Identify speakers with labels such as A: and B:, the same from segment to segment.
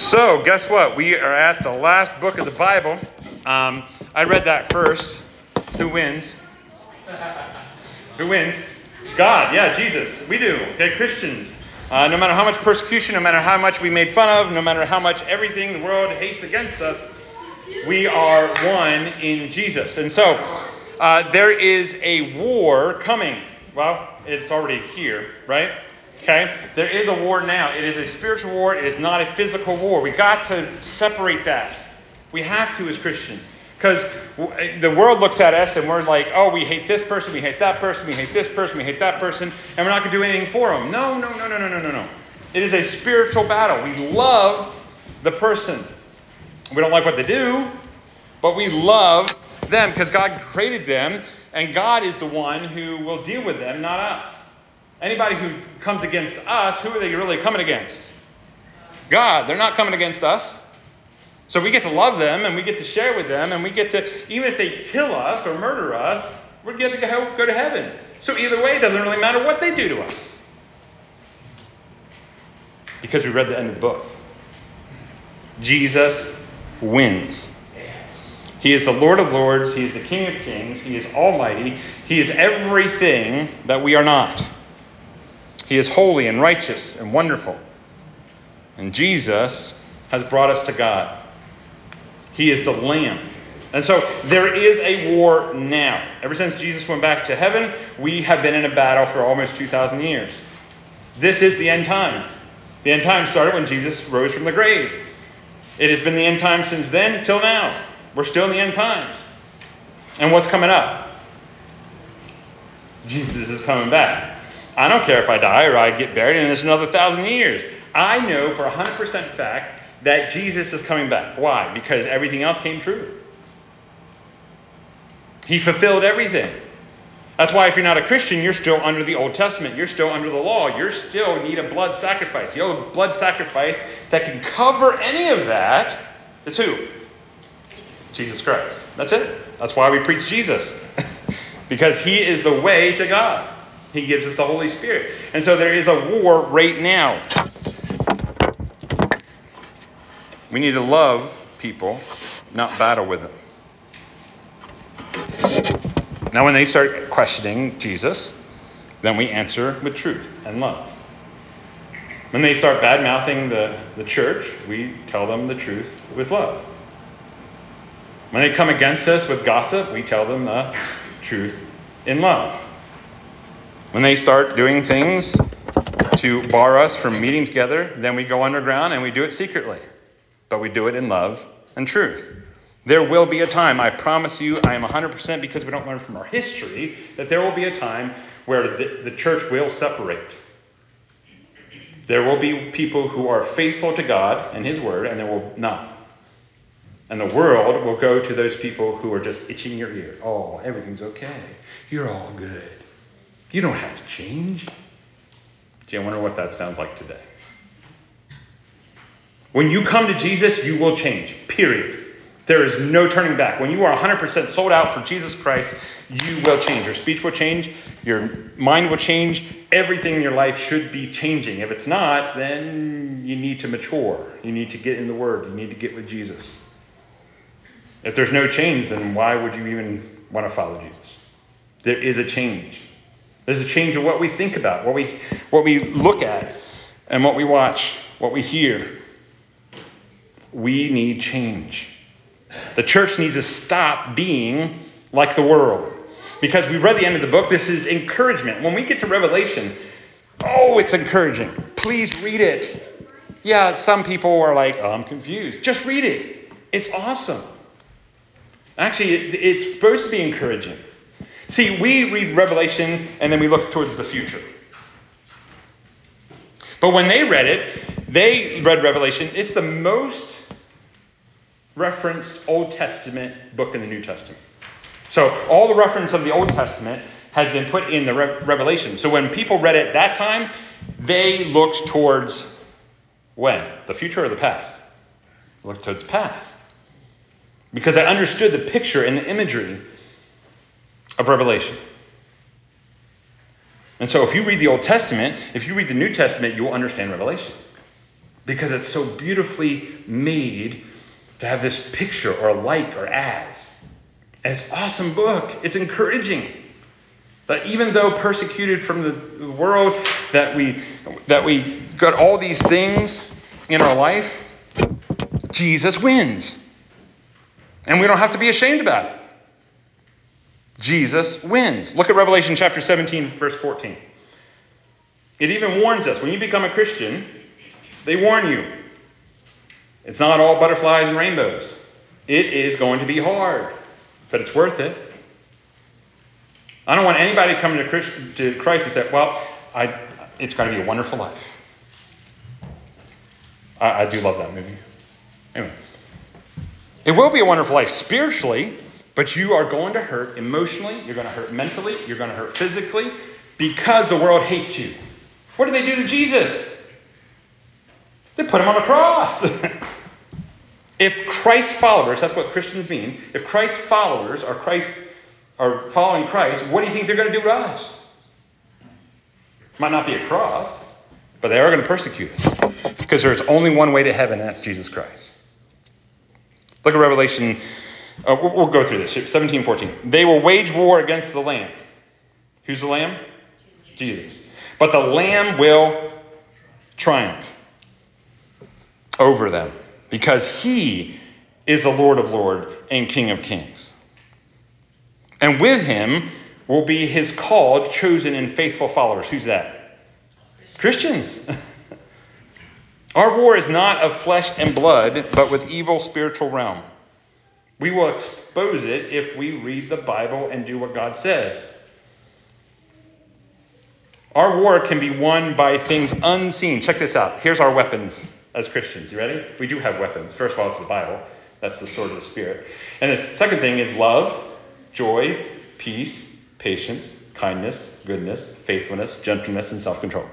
A: So, guess what? We are at the last book of the Bible. Um, I read that first. Who wins? Who wins? God. Yeah, Jesus. We do. Okay, Christians. Uh, no matter how much persecution, no matter how much we made fun of, no matter how much everything the world hates against us, we are one in Jesus. And so, uh, there is a war coming. Well, it's already here, right? Okay? There is a war now. It is a spiritual war, it is not a physical war. We got to separate that. We have to as Christians. Because the world looks at us and we're like, oh, we hate this person, we hate that person, we hate this person, we hate that person, and we're not going to do anything for them. No, no, no, no, no, no, no, no. It is a spiritual battle. We love the person. We don't like what they do, but we love them because God created them, and God is the one who will deal with them, not us. Anybody who comes against us, who are they really coming against? God. They're not coming against us. So we get to love them and we get to share with them and we get to, even if they kill us or murder us, we're going to go, to heaven. So either way, it doesn't really matter what they do to us. Because we read the end of the book. Jesus wins. He is the Lord of Lords. He is the King of Kings. He is Almighty. He is everything that we are not. He is holy and righteous and wonderful. And Jesus has brought us to God. He is the Lamb. And so there is a war now. Ever since Jesus went back to heaven, we have been in a battle for almost 2,000 years. This is the end times. The end times started when Jesus rose from the grave. It has been the end times since then till now. We're still in the end times. And what's coming up? Jesus is coming back. I don't care if I die or I get buried and there's another thousand years. I know for 100% fact that Jesus is coming back. Why? Because everything else came true. He fulfilled everything. That's why if you're not a Christian, you're still under the Old Testament. You're still under the law. You still need a blood sacrifice. The only blood sacrifice that can cover any of that is who? Jesus Christ. That's it. That's why we preach Jesus. because he is the way to God. He gives us the Holy Spirit. And so there is a war right now. We need to love people, not battle with them. Now, when they start questioning Jesus, then we answer with truth and love. When they start bad mouthing the, the church, we tell them the truth with love. When they come against us with gossip, we tell them the truth in love. When they start doing things to bar us from meeting together, then we go underground and we do it secretly. But we do it in love and truth. There will be a time, I promise you, I am 100% because we don't learn from our history, that there will be a time where the, the church will separate. There will be people who are faithful to God and His Word, and there will not. And the world will go to those people who are just itching your ear. Oh, everything's okay. You're all good. You don't have to change. Gee, I wonder what that sounds like today. When you come to Jesus, you will change, period. There is no turning back. When you are 100% sold out for Jesus Christ, you will change. Your speech will change, your mind will change, everything in your life should be changing. If it's not, then you need to mature. You need to get in the Word, you need to get with Jesus. If there's no change, then why would you even want to follow Jesus? There is a change. There's a change of what we think about, what we, what we look at, and what we watch, what we hear. We need change. The church needs to stop being like the world. Because we read the end of the book, this is encouragement. When we get to Revelation, oh, it's encouraging. Please read it. Yeah, some people are like, oh, I'm confused. Just read it. It's awesome. Actually, it's supposed to be encouraging. See, we read Revelation and then we look towards the future. But when they read it, they read Revelation. It's the most referenced Old Testament book in the New Testament. So all the reference of the Old Testament has been put in the Re- Revelation. So when people read it that time, they looked towards when? The future or the past? Looked towards the past. Because I understood the picture and the imagery of Revelation. And so if you read the Old Testament, if you read the New Testament, you will understand Revelation. because it's so beautifully made to have this picture or like or as. And it's awesome book. It's encouraging. That even though persecuted from the world, that we that we got all these things in our life, Jesus wins. And we don't have to be ashamed about it. Jesus wins. Look at Revelation chapter 17, verse 14. It even warns us when you become a Christian, they warn you. It's not all butterflies and rainbows. It is going to be hard, but it's worth it. I don't want anybody coming to Christ, to Christ and say, well, I, it's going to be a wonderful life. I, I do love that movie. Anyway, it will be a wonderful life spiritually, but you are going to hurt emotionally, you're going to hurt mentally, you're going to hurt physically because the world hates you. What did they do to Jesus? They put him on a cross. if Christ's followers, that's what Christians mean, if Christ's followers are Christ are following Christ, what do you think they're going to do to us? Might not be a cross, but they are going to persecute us. Because there's only one way to heaven, and that's Jesus Christ. Look at Revelation. Uh, we'll, we'll, go through this. 17, 14. They will wage war against the Lamb. Who's the Lamb? Jesus. But the Lamb will triumph over them because he is the Lord of Lords and King of Kings. And with him will be his called, chosen, and faithful followers. Who's that? Christians. Our war is not of flesh and blood, but with evil spiritual realm. We will expose it if we read the Bible and do what God says. Our war can be won by things unseen. Check this out. Here's our weapons as Christians. You ready? We do have weapons. First of all, it's the Bible. That's the sword of the Spirit. And the second thing is love, joy, peace, patience, kindness, goodness, faithfulness, gentleness, and self control.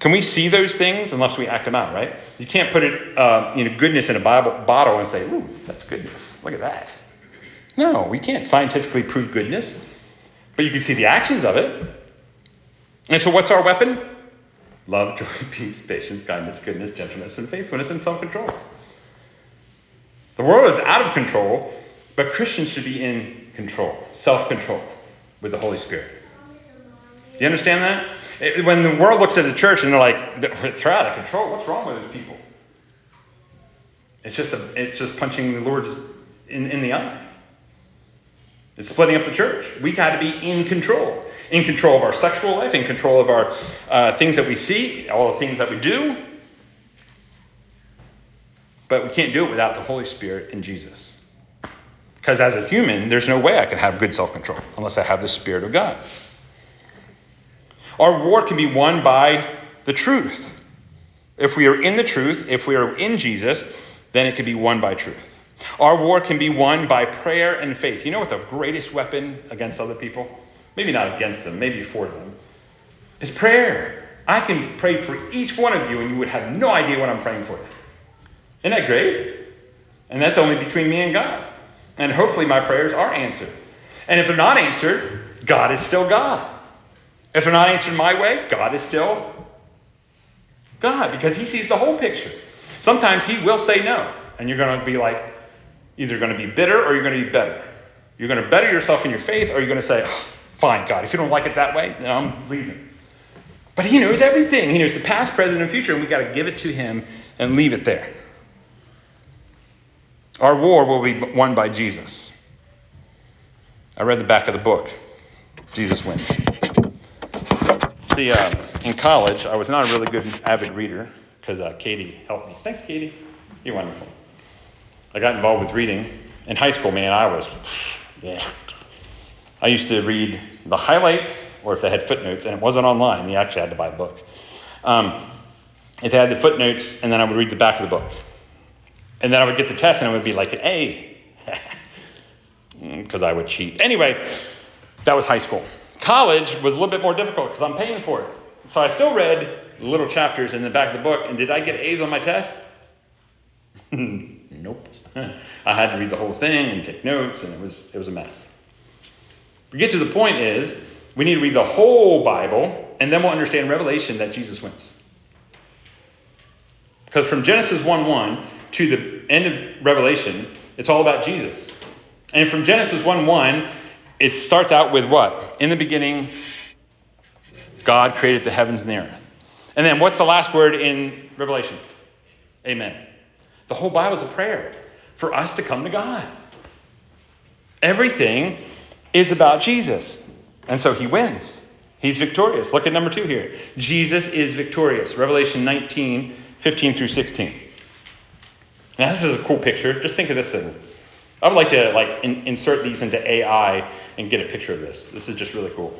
A: Can we see those things unless we act them out, right? You can't put it, uh, you know, goodness in a Bible bottle and say, "Ooh, that's goodness. Look at that." No, we can't scientifically prove goodness, but you can see the actions of it. And so, what's our weapon? Love, joy, peace, patience, kindness, goodness, gentleness, and faithfulness, and self control. The world is out of control, but Christians should be in control, self control, with the Holy Spirit. Do you understand that? It, when the world looks at the church and they're like, they're out of control, what's wrong with those people? It's just, a, it's just punching the Lord in, in the eye. It's splitting up the church. We got to be in control. In control of our sexual life, in control of our uh, things that we see, all the things that we do. But we can't do it without the Holy Spirit and Jesus. Because as a human, there's no way I can have good self control unless I have the Spirit of God. Our war can be won by the truth. If we are in the truth, if we are in Jesus, then it can be won by truth. Our war can be won by prayer and faith. You know what the greatest weapon against other people? Maybe not against them, maybe for them, is prayer. I can pray for each one of you, and you would have no idea what I'm praying for. Isn't that great? And that's only between me and God. And hopefully my prayers are answered. And if they're not answered, God is still God. If they're not answered my way, God is still God because He sees the whole picture. Sometimes He will say no, and you're going to be like, either going to be bitter or you're going to be better. You're going to better yourself in your faith, or you're going to say, oh, fine, God, if you don't like it that way, then I'm leaving. But He knows everything. He knows the past, present, and future, and we got to give it to Him and leave it there. Our war will be won by Jesus. I read the back of the book. Jesus wins. See, uh, in college, I was not a really good avid reader because uh, Katie helped me. Thanks, Katie. You're wonderful. I got involved with reading. In high school, man, I was, yeah. I used to read the highlights, or if they had footnotes, and it wasn't online, you actually had to buy the book. Um, it had the footnotes, and then I would read the back of the book. And then I would get the test, and it would be like an A, because I would cheat. Anyway, that was high school. College was a little bit more difficult because I'm paying for it. So I still read little chapters in the back of the book, and did I get A's on my test? nope. I had to read the whole thing and take notes, and it was it was a mess. We get to the point is we need to read the whole Bible, and then we'll understand Revelation that Jesus wins. Because from Genesis 1 1 to the end of Revelation, it's all about Jesus. And from Genesis 1 1, it starts out with what? In the beginning, God created the heavens and the earth. And then what's the last word in Revelation? Amen. The whole Bible is a prayer for us to come to God. Everything is about Jesus. And so he wins. He's victorious. Look at number two here. Jesus is victorious. Revelation 19, 15 through 16. Now, this is a cool picture. Just think of this thing. I would like to like in, insert these into AI and get a picture of this. This is just really cool.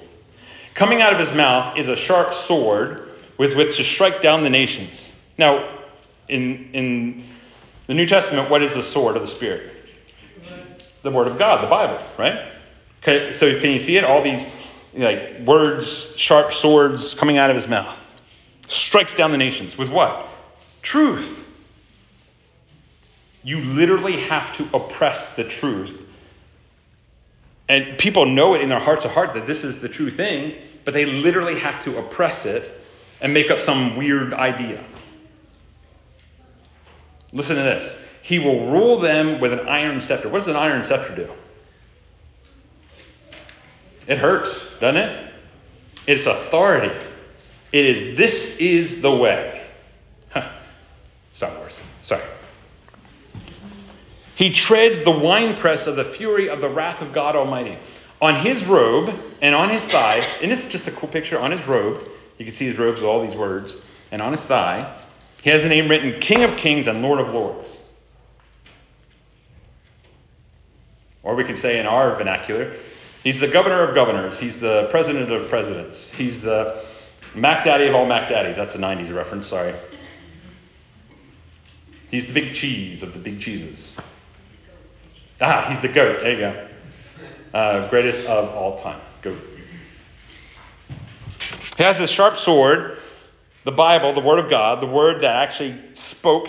A: Coming out of his mouth is a sharp sword with which to strike down the nations. Now, in in the New Testament, what is the sword of the Spirit? The Word of God, the Bible, right? Okay, so can you see it? All these like words, sharp swords coming out of his mouth. Strikes down the nations with what? Truth. You literally have to oppress the truth. And people know it in their hearts of heart that this is the true thing, but they literally have to oppress it and make up some weird idea. Listen to this. He will rule them with an iron scepter. What does an iron scepter do? It hurts, doesn't it? It's authority. It is, this is the way. Huh. Wars. Sorry. He treads the winepress of the fury of the wrath of God Almighty. On his robe and on his thigh, and this is just a cool picture, on his robe, you can see his robes with all these words, and on his thigh, he has a name written King of Kings and Lord of Lords. Or we could say in our vernacular, he's the governor of governors, he's the president of presidents, he's the Mac Daddy of all Mac Daddies. That's a 90s reference, sorry. He's the big cheese of the big cheeses. Ah, he's the goat. There you go. Uh, greatest of all time. Goat. He has this sharp sword, the Bible, the Word of God, the Word that actually spoke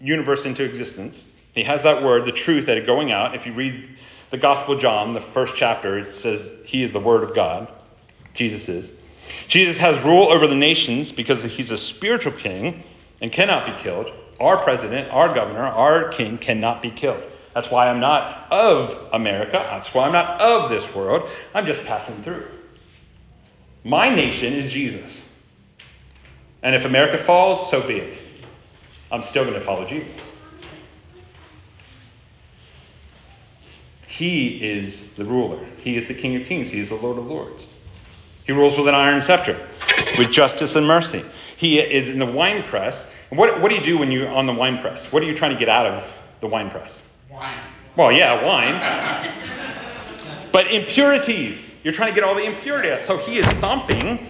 A: universe into existence. He has that word, the truth that is going out. If you read the Gospel of John, the first chapter, it says he is the Word of God. Jesus is. Jesus has rule over the nations because he's a spiritual king and cannot be killed. Our president, our governor, our king cannot be killed. That's why I'm not of America. That's why I'm not of this world. I'm just passing through. My nation is Jesus. And if America falls, so be it. I'm still going to follow Jesus. He is the ruler. He is the King of Kings. He is the Lord of Lords. He rules with an iron scepter, with justice and mercy. He is in the wine press. And what, what do you do when you're on the wine press? What are you trying to get out of the wine press?
B: Wine.
A: Well, yeah, wine. but impurities. You're trying to get all the impurity out. So he is thumping,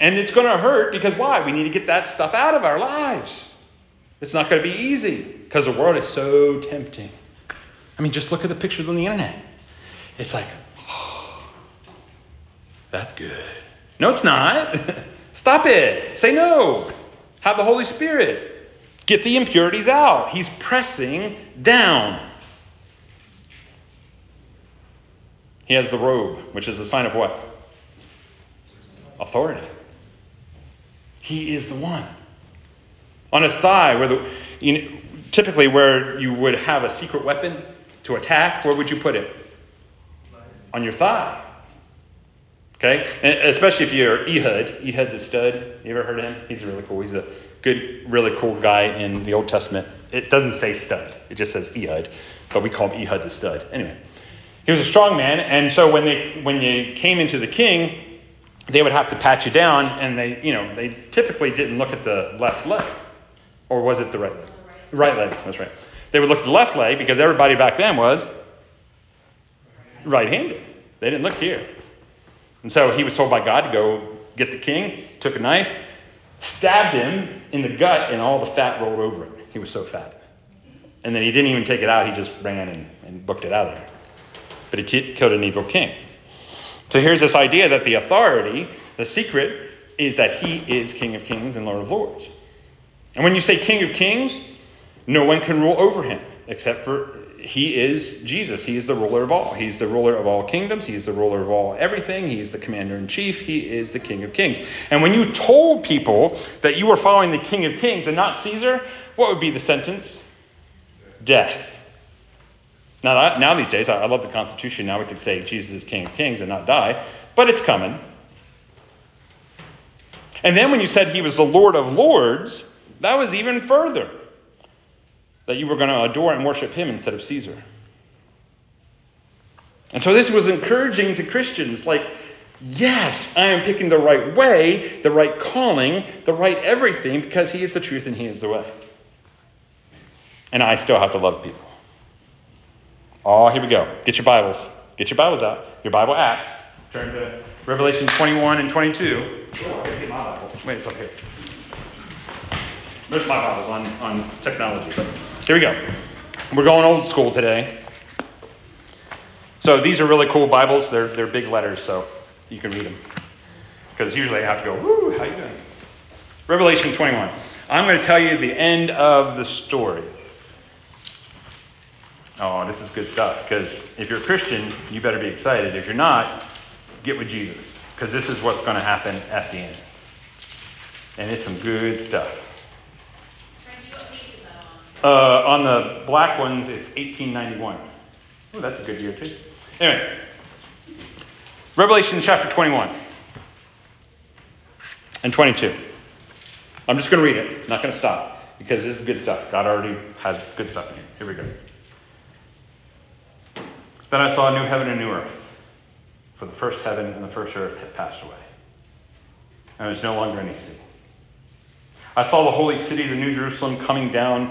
A: and it's going to hurt because why? We need to get that stuff out of our lives. It's not going to be easy because the world is so tempting. I mean, just look at the pictures on the internet. It's like, that's good. No, it's not. Stop it. Say no. Have the Holy Spirit. Get the impurities out. He's pressing down. He has the robe, which is a sign of what? Authority. He is the one. On his thigh, where the you know, typically where you would have a secret weapon to attack, where would you put it? On your thigh. Okay? And especially if you're Ehud. Ehud the stud. You ever heard of him? He's really cool. He's a good, really cool guy in the Old Testament. It doesn't say stud, it just says Ehud. But we call him Ehud the stud. Anyway. He was a strong man, and so when they when they came into the king, they would have to pat you down, and they you know they typically didn't look at the left leg, or was it the right leg? The right leg. That's right. They would look at the left leg because everybody back then was right-handed. They didn't look here, and so he was told by God to go get the king. Took a knife, stabbed him in the gut, and all the fat rolled over him. He was so fat, and then he didn't even take it out. He just ran and, and booked it out of there but he killed an evil king. So here's this idea that the authority, the secret, is that he is King of Kings and Lord of Lords. And when you say King of Kings, no one can rule over him. Except for he is Jesus. He is the ruler of all. He's the ruler of all kingdoms. He is the ruler of all everything. He's the commander in chief. He is the King of Kings. And when you told people that you were following the King of Kings and not Caesar, what would be the sentence? Death. Now, now these days, I love the Constitution. Now we could say Jesus is King of Kings and not die, but it's coming. And then when you said he was the Lord of Lords, that was even further that you were going to adore and worship him instead of Caesar. And so this was encouraging to Christians like, yes, I am picking the right way, the right calling, the right everything because he is the truth and he is the way. And I still have to love people. Oh, here we go. Get your Bibles. Get your Bibles out. Your Bible apps. Turn to Revelation 21 and 22. Oh, I get my Bible. Wait, it's up here. There's my Bibles on, on technology. But here we go. We're going old school today. So these are really cool Bibles. They're, they're big letters, so you can read them. Because usually I have to go, woo, how you doing? Revelation 21. I'm going to tell you the end of the story. Oh, this is good stuff. Because if you're a Christian, you better be excited. If you're not, get with Jesus. Because this is what's going to happen at the end. And it's some good stuff. Uh, on the black ones, it's 1891. Oh, that's a good year, too. Anyway, Revelation chapter 21 and 22. I'm just going to read it. I'm not going to stop because this is good stuff. God already has good stuff in here. Here we go. Then I saw a new heaven and a new earth, for the first heaven and the first earth had passed away, and there was no longer any sea. I saw the holy city, the new Jerusalem, coming down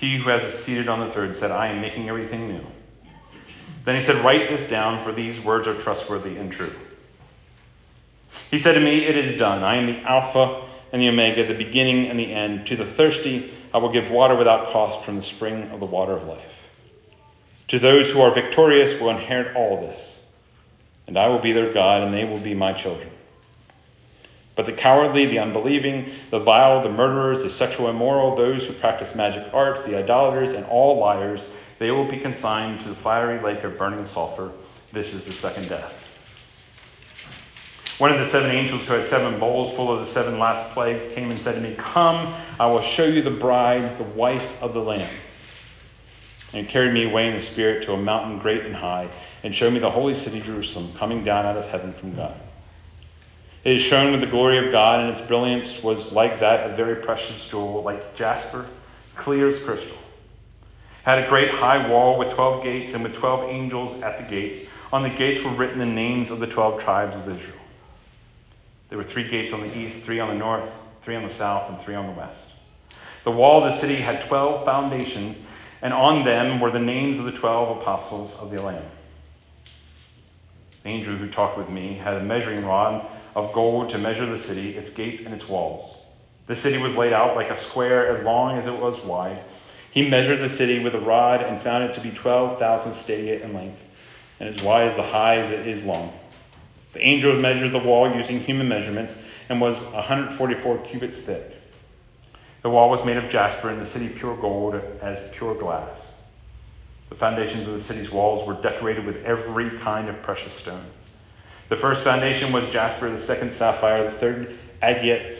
A: He who has seated on the third said, I am making everything new. Then he said, Write this down, for these words are trustworthy and true. He said to me, It is done. I am the Alpha and the Omega, the beginning and the end. To the thirsty, I will give water without cost from the spring of the water of life. To those who are victorious will inherit all this, and I will be their God, and they will be my children. But the cowardly, the unbelieving, the vile, the murderers, the sexual immoral, those who practice magic arts, the idolaters, and all liars, they will be consigned to the fiery lake of burning sulfur. This is the second death. One of the seven angels who had seven bowls full of the seven last plagues came and said to me, Come, I will show you the bride, the wife of the Lamb. And carried me away in the Spirit to a mountain great and high, and showed me the holy city Jerusalem coming down out of heaven from God it is shown with the glory of God, and its brilliance was like that of a very precious jewel, like jasper, clear as crystal. Had a great high wall with twelve gates, and with twelve angels at the gates. On the gates were written the names of the twelve tribes of Israel. There were three gates on the east, three on the north, three on the south, and three on the west. The wall of the city had twelve foundations, and on them were the names of the twelve apostles of the Lamb. The angel who talked with me had a measuring rod of gold to measure the city, its gates, and its walls. The city was laid out like a square as long as it was wide. He measured the city with a rod and found it to be 12,000 stadia in length, and as wide as the high as it is long. The angel measured the wall using human measurements and was 144 cubits thick. The wall was made of jasper and the city pure gold as pure glass. The foundations of the city's walls were decorated with every kind of precious stone. The first foundation was jasper, the second sapphire, the third agate,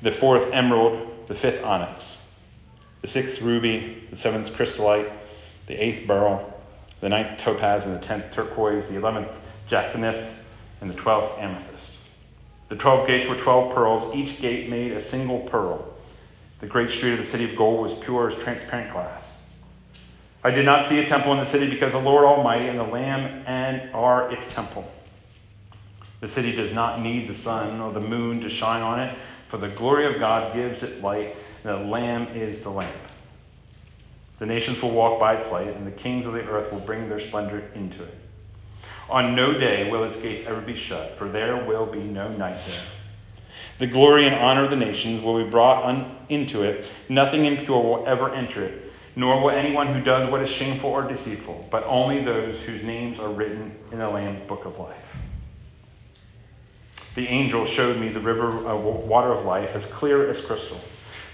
A: the fourth emerald, the fifth onyx, the sixth ruby, the seventh chrysolite, the eighth beryl, the ninth topaz, and the tenth turquoise, the eleventh jacinth, and the twelfth amethyst. The twelve gates were twelve pearls, each gate made a single pearl. The great street of the city of gold was pure as transparent glass. I did not see a temple in the city because the Lord Almighty and the Lamb and are its temple. The city does not need the sun or the moon to shine on it, for the glory of God gives it light, and the Lamb is the lamp. The nations will walk by its light, and the kings of the earth will bring their splendor into it. On no day will its gates ever be shut, for there will be no night there. The glory and honor of the nations will be brought un- into it. Nothing impure will ever enter it, nor will anyone who does what is shameful or deceitful, but only those whose names are written in the Lamb's book of life. The angel showed me the river uh, of water of life, as clear as crystal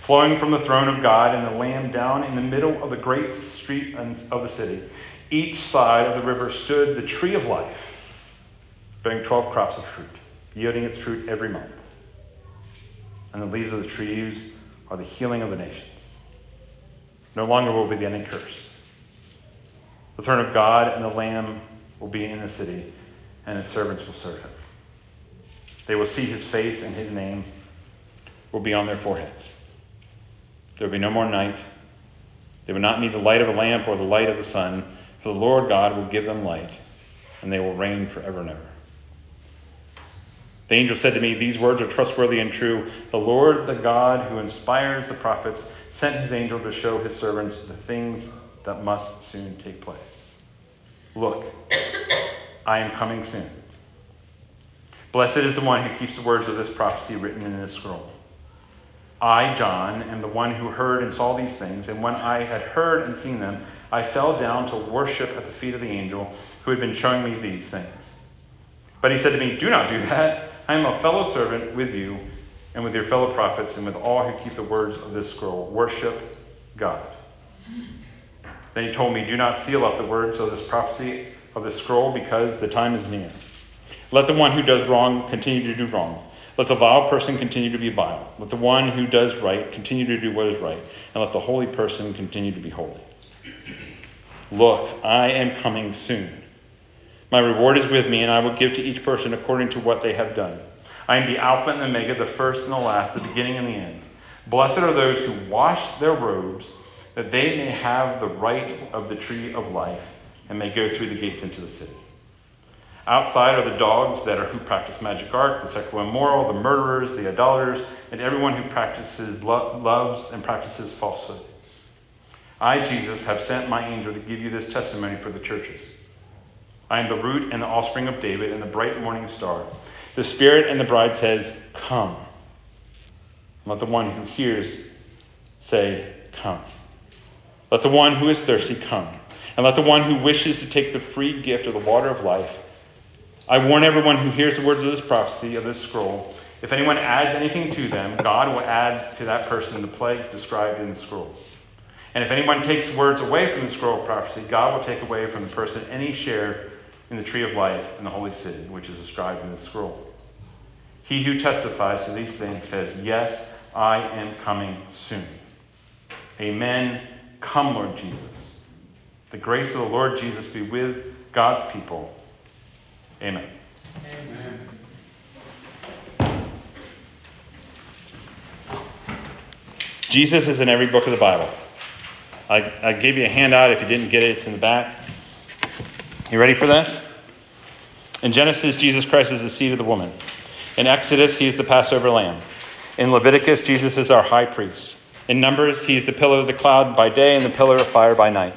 A: flowing from the throne of God and the Lamb down in the middle of the great street of the city. Each side of the river stood the tree of life, bearing 12 crops of fruit, yielding its fruit every month. And the leaves of the trees are the healing of the nations. No longer will be the any curse. The throne of God and the Lamb will be in the city, and his servants will serve him. They will see his face, and his name will be on their foreheads. There will be no more night. They will not need the light of a lamp or the light of the sun, for the Lord God will give them light, and they will reign forever and ever. The angel said to me, These words are trustworthy and true. The Lord, the God who inspires the prophets, sent his angel to show his servants the things that must soon take place. Look, I am coming soon. Blessed is the one who keeps the words of this prophecy written in this scroll. I, John, am the one who heard and saw these things, and when I had heard and seen them, I fell down to worship at the feet of the angel who had been showing me these things. But he said to me, Do not do that. I am a fellow servant with you and with your fellow prophets and with all who keep the words of this scroll. Worship God. Then he told me, Do not seal up the words of this prophecy of this scroll because the time is near. Let the one who does wrong continue to do wrong let the vile person continue to be vile. Let the one who does right continue to do what is right. And let the holy person continue to be holy. Look, I am coming soon. My reward is with me, and I will give to each person according to what they have done. I am the Alpha and the Omega, the first and the last, the beginning and the end. Blessed are those who wash their robes, that they may have the right of the tree of life and may go through the gates into the city. Outside are the dogs that are who practice magic art, the sexual immoral, the murderers, the idolaters, and everyone who practices lo- loves and practices falsehood. I, Jesus, have sent my angel to give you this testimony for the churches. I am the root and the offspring of David and the bright morning star. The Spirit and the bride says, Come. Let the one who hears say, Come. Let the one who is thirsty come. And let the one who wishes to take the free gift of the water of life I warn everyone who hears the words of this prophecy, of this scroll. If anyone adds anything to them, God will add to that person the plagues described in the scroll. And if anyone takes words away from the scroll of prophecy, God will take away from the person any share in the tree of life in the holy city, which is described in the scroll. He who testifies to these things says, Yes, I am coming soon. Amen. Come, Lord Jesus. The grace of the Lord Jesus be with God's people. Amen. Amen. Jesus is in every book of the Bible. I, I gave you a handout. If you didn't get it, it's in the back. You ready for this? In Genesis, Jesus Christ is the seed of the woman. In Exodus, he is the Passover lamb. In Leviticus, Jesus is our high priest. In Numbers, he is the pillar of the cloud by day and the pillar of fire by night.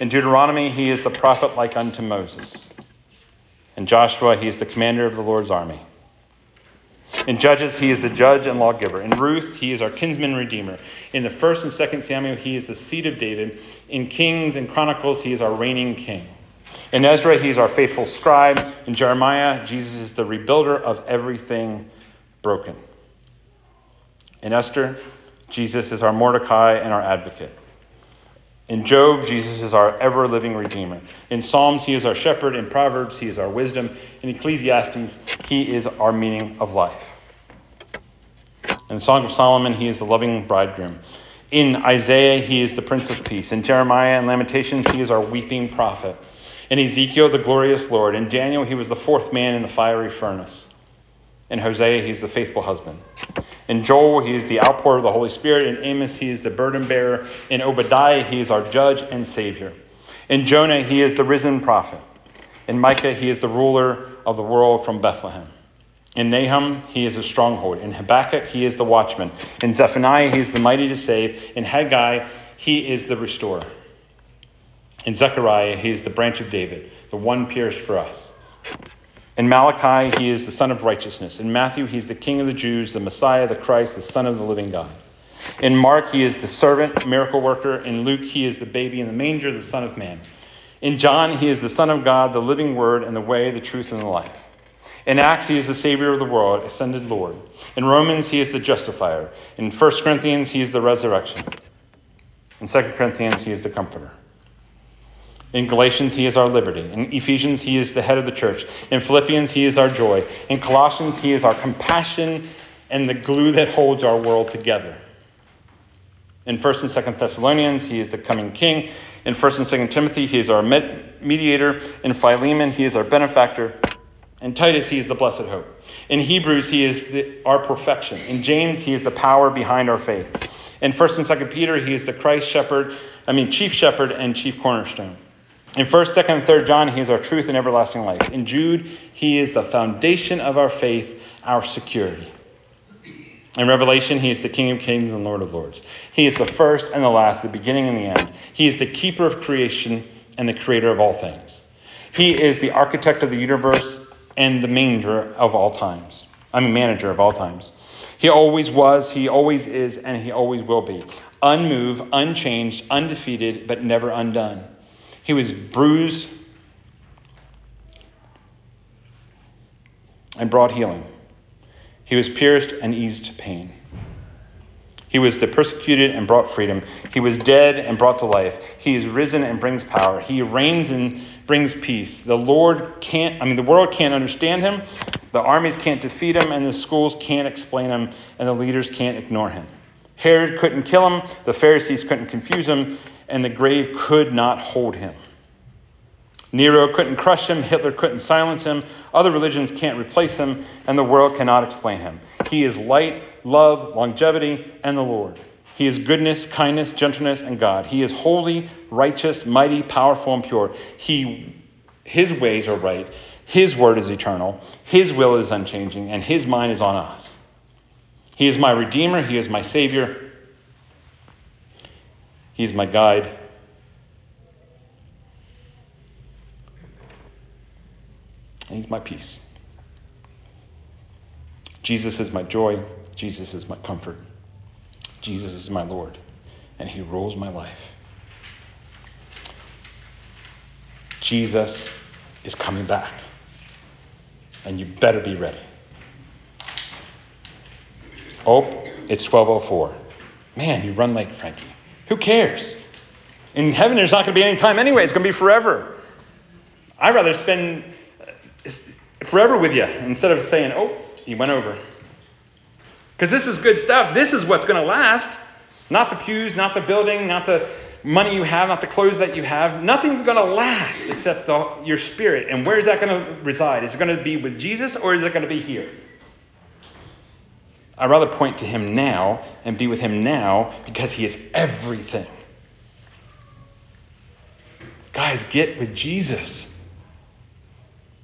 A: In Deuteronomy, he is the prophet like unto Moses. In Joshua, he is the commander of the Lord's army. In Judges, he is the judge and lawgiver. In Ruth, he is our kinsman redeemer. In the first and second Samuel, he is the seed of David. In Kings and Chronicles, he is our reigning king. In Ezra, he is our faithful scribe. In Nehemiah, Jesus is the rebuilder of everything broken. In Esther, Jesus is our Mordecai and our advocate. In Job, Jesus is our ever living Redeemer. In Psalms, he is our shepherd. In Proverbs, he is our wisdom. In Ecclesiastes, he is our meaning of life. In the Song of Solomon, he is the loving bridegroom. In Isaiah, he is the Prince of Peace. In Jeremiah and Lamentations, he is our weeping prophet. In Ezekiel, the glorious Lord. In Daniel, he was the fourth man in the fiery furnace. In Hosea, he's the faithful husband. In Joel, he is the outpour of the Holy Spirit. In Amos, he is the burden bearer. In Obadiah, he is our judge and savior. In Jonah, he is the risen prophet. In Micah, he is the ruler of the world from Bethlehem. In Nahum, he is a stronghold. In Habakkuk, he is the watchman. In Zephaniah, he is the mighty to save. In Haggai, he is the restorer. In Zechariah, he is the branch of David, the one pierced for us. In Malachi, he is the Sun of Righteousness. In Matthew, he is the King of the Jews, the Messiah, the Christ, the Son of the living God. In Mark, he is the servant, miracle worker. In Luke, he is the baby in the manger, the Son of Man. In John, he is the Son of God, the living Word, and the way, the truth, and the life. In Acts, he is the Savior of the world, ascended Lord. In Romans, he is the justifier. In 1 Corinthians, he is the resurrection. In 2 Corinthians, he is the comforter. In Galatians, he is our liberty. In Ephesians, he is the head of the church. In Philippians, he is our joy. In Colossians, he is our compassion and the glue that holds our world together. In 1st and 2nd Thessalonians, he is the coming king. In 1st and 2nd Timothy, he is our mediator. In Philemon, he is our benefactor. In Titus, he is the blessed hope. In Hebrews, he is the, our perfection. In James, he is the power behind our faith. In 1st and 2nd Peter, he is the Christ shepherd, I mean, chief shepherd and chief cornerstone. In 1st, 2nd, and 3rd John, he is our truth and everlasting life. In Jude, he is the foundation of our faith, our security. In Revelation, he is the King of kings and Lord of lords. He is the first and the last, the beginning and the end. He is the keeper of creation and the creator of all things. He is the architect of the universe and the manger of all times. I'm a manager of all times. He always was, he always is, and he always will be. Unmoved, unchanged, undefeated, but never undone. He was bruised and brought healing. He was pierced and eased pain. He was the persecuted and brought freedom. He was dead and brought to life. He is risen and brings power. He reigns and brings peace. The Lord can't, I mean, the world can't understand him. The armies can't defeat him, and the schools can't explain him, and the leaders can't ignore him. Herod couldn't kill him. The Pharisees couldn't confuse him and the grave could not hold him. Nero couldn't crush him, Hitler couldn't silence him, other religions can't replace him, and the world cannot explain him. He is light, love, longevity, and the Lord. He is goodness, kindness, gentleness, and God. He is holy, righteous, mighty, powerful, and pure. He, his ways are right. His word is eternal. His will is unchanging, and his mind is on us. He is my Redeemer. He is my Savior. He is my guide. And He's my peace. Jesus is my joy. Jesus is my comfort. Jesus is my Lord. And He rules my life. Jesus is coming back. And you better be ready. Oh, it's 1204. Man, you run late, Frankie. Who cares? In heaven, there's not going to be any time anyway. It's going to be forever. I'd rather spend uh, forever with you instead of saying, oh, you went over. Because this is good stuff. This is what's going to last. Not the pews, not the building, not the money you have, not the clothes that you have. Nothing's going to last except the, your spirit. And where is that going to reside? Is it going to be with Jesus or is it going to be here? I'd rather point to him now and be with him now because he is everything. Guys, get with Jesus.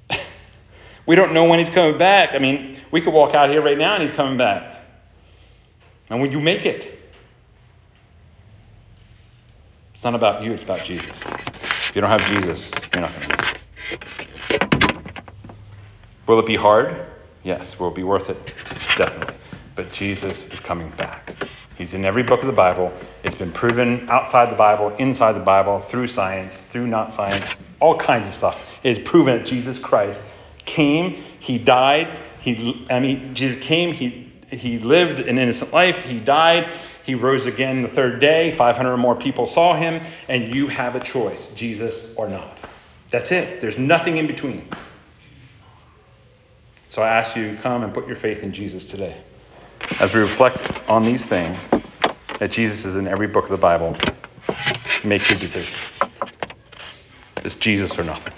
A: we don't know when he's coming back. I mean, we could walk out here right now and he's coming back. And when you make it, it's not about you, it's about Jesus. If you don't have Jesus, you're not going to make it. Will it be hard? Yes. Will it be worth it? Definitely but Jesus is coming back. He's in every book of the Bible. It's been proven outside the Bible, inside the Bible, through science, through not science, all kinds of stuff. It is proven that Jesus Christ came, he died, he I mean Jesus came, he he lived an innocent life, he died, he rose again the third day, 500 or more people saw him, and you have a choice, Jesus or not. That's it. There's nothing in between. So I ask you come and put your faith in Jesus today as we reflect on these things, that Jesus is in every book of the Bible, make your decision. It's Jesus or nothing.